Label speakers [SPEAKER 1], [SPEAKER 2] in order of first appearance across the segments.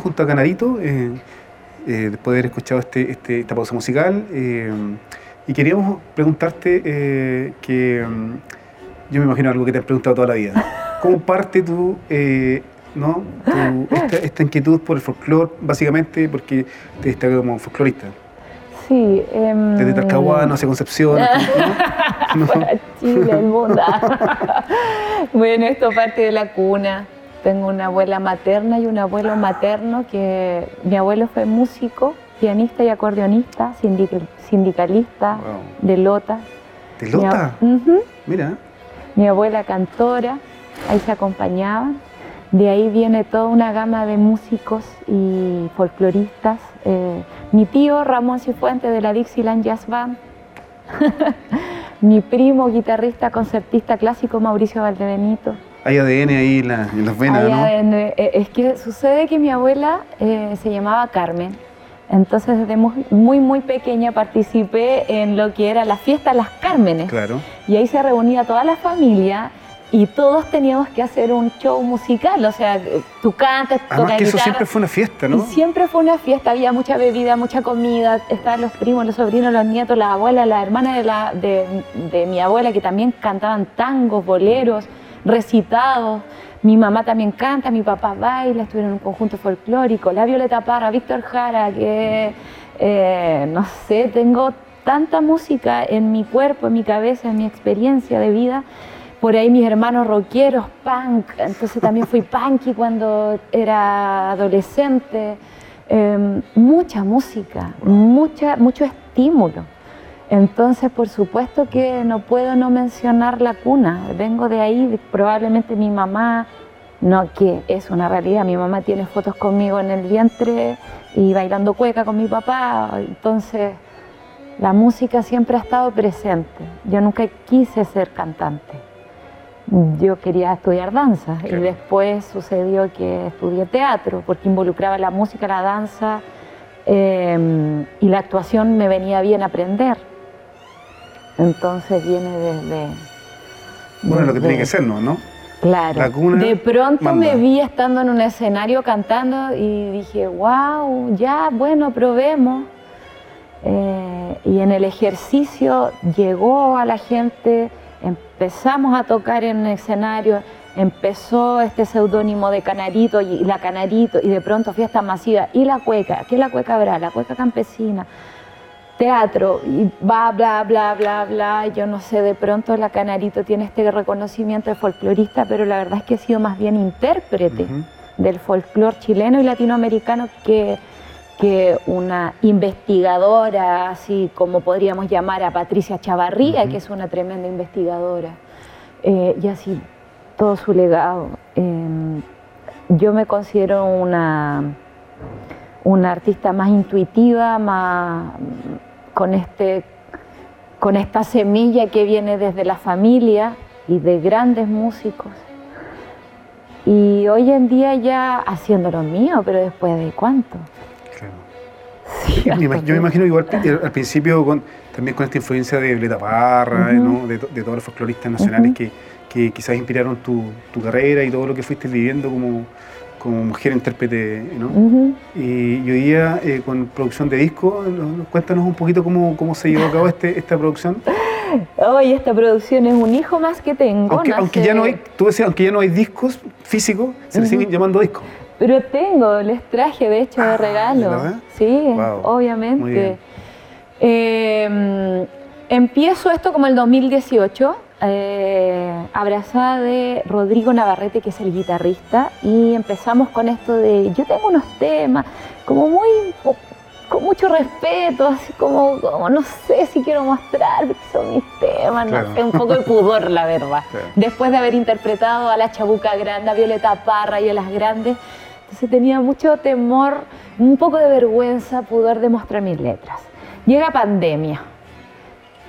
[SPEAKER 1] junto a Canadito, eh, eh, después de haber escuchado este, este, esta pausa musical. Eh, y queríamos preguntarte que mm, yo me imagino algo que te han preguntado toda la vida. ¿Cómo parte tu, ¿no? esta, inquietud por el folclore, básicamente porque te estás como folclorista?
[SPEAKER 2] Sí.
[SPEAKER 1] Eh, Desde Talcahuano hacia Concepción.
[SPEAKER 2] ¿no? Chile, el mundo. bueno, esto parte de la cuna. Tengo una abuela materna y un abuelo materno que mi abuelo fue músico, pianista y acordeonista, sindicalista de Lota.
[SPEAKER 1] ¿De Lota? Mira.
[SPEAKER 2] Mi abuela cantora, ahí se acompañaban. De ahí viene toda una gama de músicos y folcloristas. Eh, mi tío Ramón Cifuentes de la Dixieland Jazz Band. mi primo, guitarrista, concertista clásico Mauricio Valdebenito.
[SPEAKER 1] Hay ADN ahí en, las venas,
[SPEAKER 2] ¿no? Eh, es que sucede que mi abuela eh, se llamaba Carmen. Entonces desde muy, muy, pequeña participé en lo que era la fiesta Las Cármenes.
[SPEAKER 1] Claro.
[SPEAKER 2] Y ahí se reunía toda la familia y todos teníamos que hacer un show musical, o sea, tú cantas,
[SPEAKER 1] Además que eso siempre fue una fiesta, ¿no?
[SPEAKER 2] Y siempre fue una fiesta, había mucha bebida, mucha comida, estaban los primos, los sobrinos, los nietos, las abuelas, las hermanas de, la, de, mi abuela que también cantaban tangos, boleros, recitados. Mi mamá también canta, mi papá baila, estuvieron en un conjunto folclórico, la Violeta Parra, Víctor Jara, que eh, no sé, tengo tanta música en mi cuerpo, en mi cabeza, en mi experiencia de vida por ahí mis hermanos rockeros, punk, entonces también fui punky cuando era adolescente. Em, mucha música, mucha, mucho estímulo. Entonces, por supuesto que no puedo no mencionar la cuna. Vengo de ahí, probablemente mi mamá, no que es una realidad, mi mamá tiene fotos conmigo en el vientre y bailando cueca con mi papá. Entonces, la música siempre ha estado presente. Yo nunca quise ser cantante yo quería estudiar danza y después sucedió que estudié teatro porque involucraba la música, la danza em, y la actuación me venía bien aprender. Entonces viene desde...
[SPEAKER 1] bueno, lo que tiene que ser, ¿no?
[SPEAKER 2] Claro. de pronto me vi estando en un escenario cantando y dije, wow, ya, bueno, probemos. Eh, y en el ejercicio llegó a la gente empezamos a tocar en el escenario, empezó este seudónimo de Canarito y la Canarito y de pronto fiesta masiva y la cueca, ¿qué es la cueca habrá? La cueca campesina, teatro y bla, bla, bla, bla, bla. Yo no sé, de pronto la Canarito tiene este reconocimiento de folclorista, pero la verdad es que he sido más bien intérprete del folclor chileno y latinoamericano que que una investigadora, así como podríamos llamar a Patricia Chavarría, que es una tremenda investigadora, eh, y así todo su legado. Em, yo me considero una, una artista más intuitiva, más con, este, con esta semilla que viene desde la familia y de grandes músicos. Y hoy en día ya haciendo lo mío, pero después de cuánto.
[SPEAKER 1] Yo me imagino igual al principio con, también con esta influencia de Violeta Parra, de, todos los folcloristas nacionales que, que, quizás inspiraron tu, tu, carrera y todo lo que fuiste viviendo como, como mujer intérprete. ¿no? Y, hoy día eh, con producción de disco, cuéntanos un poquito cómo, cómo se llevó a cabo este, esta producción.
[SPEAKER 2] Hoy esta producción es un hijo más que tengo.
[SPEAKER 1] Aunque, aunque ya no hay, tú decías, aunque ya no hay discos físicos, se le siguen llamando discos.
[SPEAKER 2] Pero tengo, les traje de hecho de ah, regalo. Sí, obviamente. Em, empiezo esto como el 2018, eh, abrazada de Rodrigo Navarrete, que es el guitarrista, y empezamos con esto de, yo tengo unos temas, como muy, con mucho respeto, así como, no sé si quiero mostrar, son mis temas, no sé, un poco de pudor, la verdad. Después de haber interpretado a la Chabuca Grande, a Violeta Parra y a las grandes, entonces tenía mucho temor, un poco de vergüenza poder demostrar mis letras. Llega pandemia.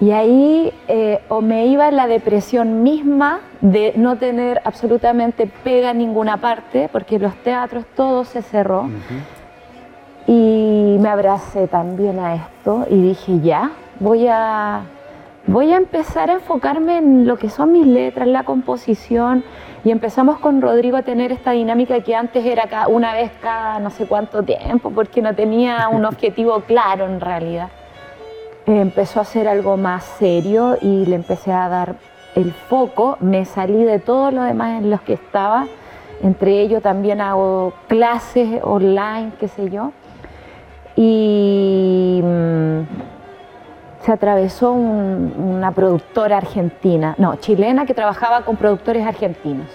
[SPEAKER 2] Y ahí eh, o me iba en la depresión misma de no tener absolutamente pega en ninguna parte, porque los teatros todo se cerró. Y me abracé también a esto y dije, ya, voy a, voy a empezar a enfocarme en lo que son mis letras, la composición. Y empezamos con Rodrigo a tener esta dinámica que antes era cada, una vez cada no sé cuánto tiempo, porque no tenía un objetivo claro en realidad. Empezó a ser algo más serio y le empecé a dar el foco. Me salí de todo lo demás en los que estaba. Entre ellos también hago clases online, qué sé yo. Y mm, se atravesó una productora argentina, no, chilena que trabajaba con productores argentinos.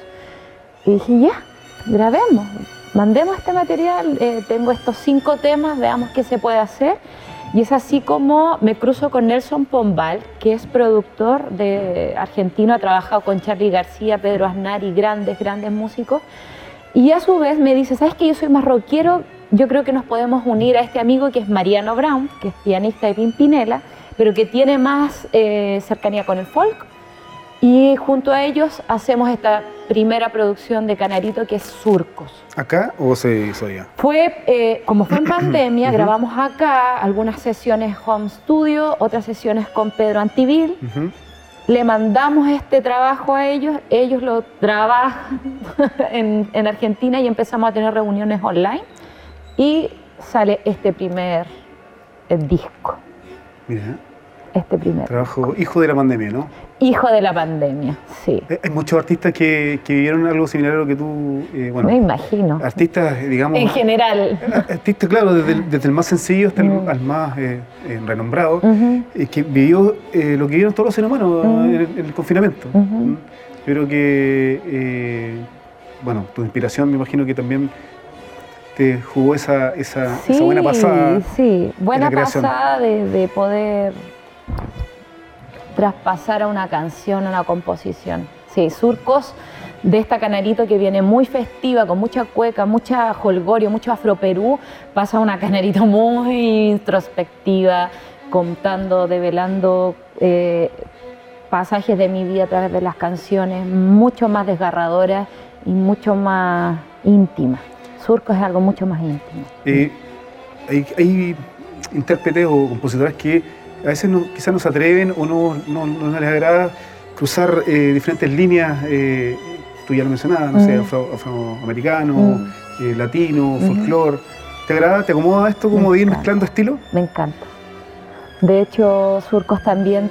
[SPEAKER 2] Y dije, ya, grabemos, mandemos este material, eh, tengo estos cinco temas, veamos qué se puede hacer. Y es así como me cruzo con Nelson Pombal, que es productor de argentino, ha trabajado con Charlie García, Pedro Aznar y grandes, grandes músicos. Y a su vez me dice, ¿sabes que yo soy más rockero? Yo creo que nos podemos unir a este amigo que es Mariano Brown, que es pianista de Pimpinela pero que tiene más eh, cercanía con el folk. Y junto a ellos hacemos esta primera producción de Canarito que es Surcos.
[SPEAKER 1] ¿Acá o se hizo allá?
[SPEAKER 2] Fue, eh, como fue en pandemia, grabamos acá algunas sesiones home studio, otras sesiones con Pedro Antivil. Le mandamos este trabajo a ellos, ellos lo trabajan en, en Argentina y empezamos a tener reuniones online y sale este primer eh, disco.
[SPEAKER 1] Mira
[SPEAKER 2] este primer.
[SPEAKER 1] Trabajo hijo de la pandemia, ¿no?
[SPEAKER 2] Hijo de la pandemia, sí.
[SPEAKER 1] Eh, hay muchos artistas que, que vivieron algo similar a lo que tú,
[SPEAKER 2] eh, bueno. Me imagino.
[SPEAKER 1] Artistas, eh, digamos.
[SPEAKER 2] En general.
[SPEAKER 1] Artistas, claro, desde el, desde el más sencillo hasta el mm. al más renombrado, que vivió lo que vivieron todos los seres humanos en, el, confinamiento. ¿Mm? Yo creo que, bueno, tu inspiración me imagino que también te jugó esa, esa, esa buena pasada.
[SPEAKER 2] Sí, buena pasada de, de poder traspasar a una canción, a una composición. Sí, surcos de esta canarito que viene muy festiva, con mucha cueca, mucha holgorio, mucho afroperú, pasa a una canarito muy introspectiva, contando, develando eh, pasajes de mi vida a través de las canciones, mucho más desgarradoras y mucho más íntimas. Surcos es algo mucho más íntimo.
[SPEAKER 1] Eh, hay, hay intérpretes o compositores que a veces no, quizás no se atreven o no, no, les agrada cruzar eh, diferentes líneas, eh, tú ya lo mencionabas, no sé, mm. afroamericano, mm. eh, latino, folclore. ¿Te agrada, te acomoda esto como de ir mezclando estilos?
[SPEAKER 2] Me encanta. De hecho, Surcos también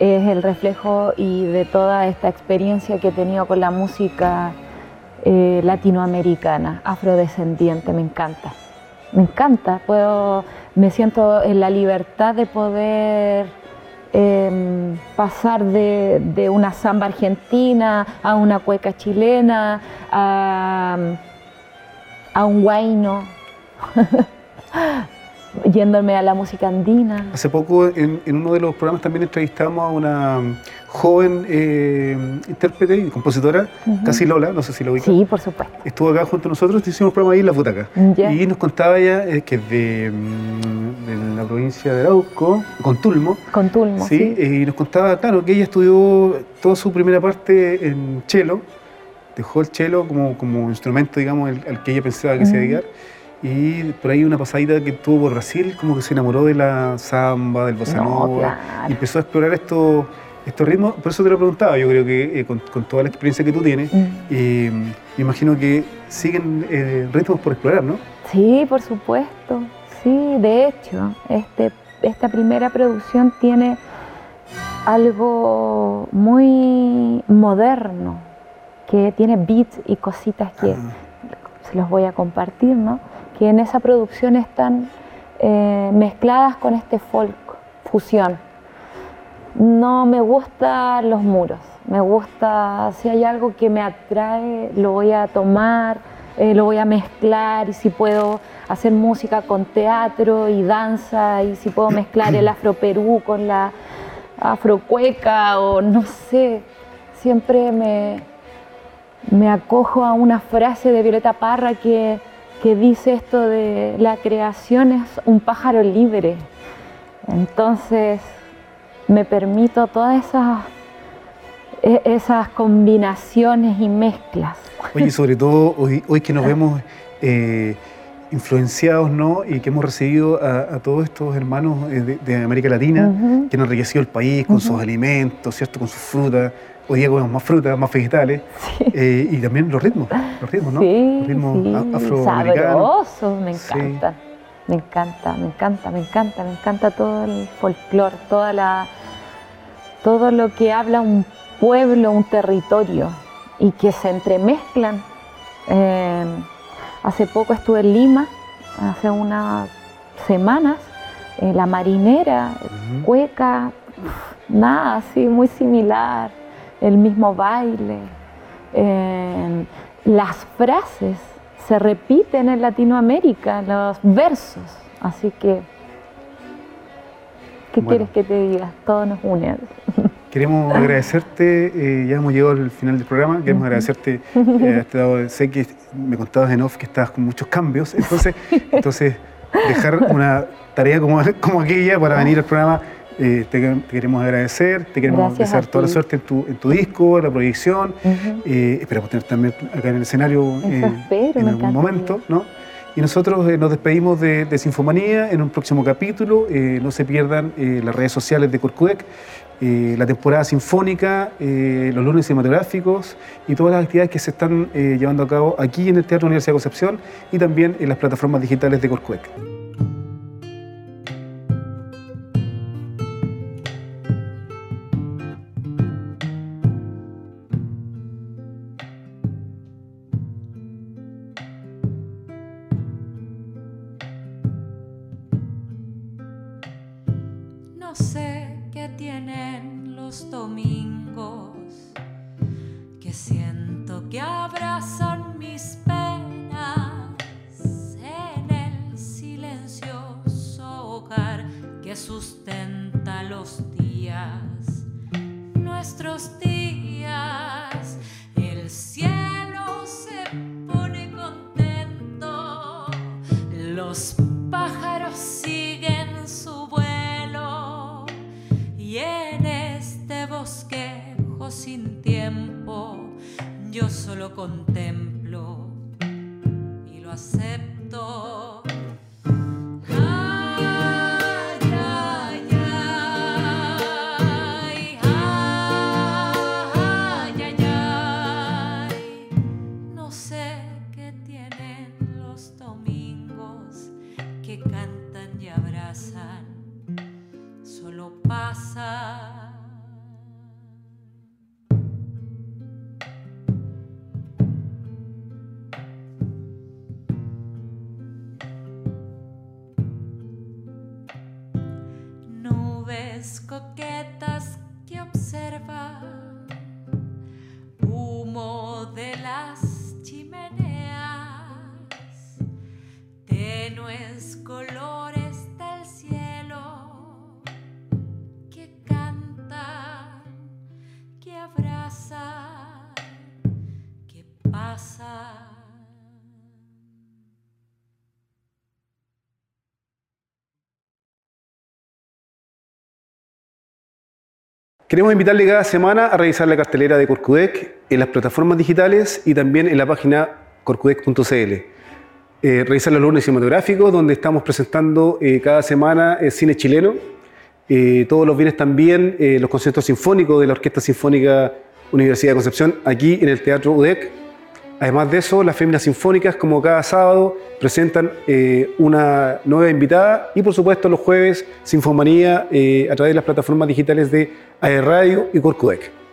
[SPEAKER 2] es el reflejo y de toda esta experiencia que he tenido con la música latinoamericana, afrodescendiente, me encanta. Me encanta, puedo me siento en la libertad de poder em, pasar de, una samba argentina a una cueca chilena, a, a un guayno, yéndome a la música andina.
[SPEAKER 1] Hace poco en, uno de los programas también entrevistamos a una joven eh, intérprete y compositora, Casi Lola, no sé si lo ubica.
[SPEAKER 2] Sí, por supuesto.
[SPEAKER 1] Estuvo acá junto a nosotros, hicimos un programa ahí en La Butaca. Y nos contaba ella eh, que es de, mm, de, la provincia de Arauco, con Tulmo.
[SPEAKER 2] Con Tulmo, sí.
[SPEAKER 1] Eh, y nos contaba, claro, que ella estudió toda su primera parte en cello, dejó el cello como, como instrumento, digamos, al que ella pensaba que se iba a dedicar y por ahí una pasadita que tuvo por Brasil, como que se enamoró de la samba, del bossa nova, y empezó a explorar estos estos ritmos. Por eso te lo preguntaba, yo creo que eh, con, toda la experiencia que tú tienes, mm. eh, me imagino que siguen eh, ritmos por explorar, ¿no?
[SPEAKER 2] Sí, por supuesto. Sí, de hecho, este, esta primera producción tiene algo muy moderno, que tiene beats y cositas que ah. se los voy a compartir, ¿no? que en esa producción están eh, mezcladas con este folk, fusión. No me gustan los muros, me gusta, si hay algo que me atrae, lo voy a tomar, eh, lo voy a mezclar y si puedo hacer música con teatro y danza y si puedo mezclar el afro perú con la afrocueca o no sé, siempre me, me acojo a una frase de Violeta Parra que que dice esto de la creación es un pájaro libre. Entonces me permito todas esas, e, esas combinaciones y mezclas.
[SPEAKER 1] Oye, sobre todo hoy, hoy que nos vemos eh, influenciados, ¿no? Y que hemos recibido a, todos estos hermanos de, América Latina, que han enriquecido el país con sus alimentos, ¿cierto? Con sus frutas. Hoy día comemos más frutas, más vegetales. y también los ritmos, los ritmos, ¿no?
[SPEAKER 2] los ritmos afroamericanos. me encanta. Me encanta, me encanta, me encanta, me encanta todo el folclore, toda la, todo lo que habla un pueblo, un territorio y que se entremezclan. Eh, hace poco estuve en Lima, hace unas semanas, eh, la marinera, cueca, nada así, muy similar, el mismo baile, eh, las frases se repiten en Latinoamérica, los versos. Así que, ¿qué quieres que te diga? Todo nos une.
[SPEAKER 1] Queremos agradecerte, eh, ya hemos llegado al final del programa, queremos agradecerte, eh, este sé que me contabas en off que estabas con muchos cambios, entonces, entonces dejar una tarea como, como aquella para venir al programa eh, te, queremos agradecer, te queremos desear toda la suerte en tu, en tu disco, en la proyección. Eh, esperamos tener también acá en el escenario eh, en algún momento. ¿no? Y nosotros nos despedimos de, de, Sinfomanía en un próximo capítulo. no se pierdan las redes sociales de Corcudec, la temporada sinfónica, los lunes cinematográficos y todas las actividades que se están llevando a cabo aquí en el Teatro Universidad de Concepción y también en las plataformas digitales de Corcudec.
[SPEAKER 3] sustenta los días, nuestros días. El cielo se pone contento, los pájaros siguen su vuelo y en este bosquejo sin tiempo yo solo contemplo y lo acepto. said
[SPEAKER 1] Queremos invitarle cada semana a revisar la cartelera de Corcudec en las plataformas digitales y también en la página corcudec.cl. Eh, revisar los lunes cinematográficos, donde estamos presentando eh, cada semana el cine chileno. Eh, todos los viernes también los conciertos sinfónicos de la Orquesta Sinfónica Universidad de Concepción, aquí en el Teatro UDEC, Además de eso, las féminas sinfónicas, como cada sábado, presentan eh, una nueva invitada y, por supuesto, los jueves, Sinfomanía eh, a través de las plataformas digitales de AER Radio y Corcudec.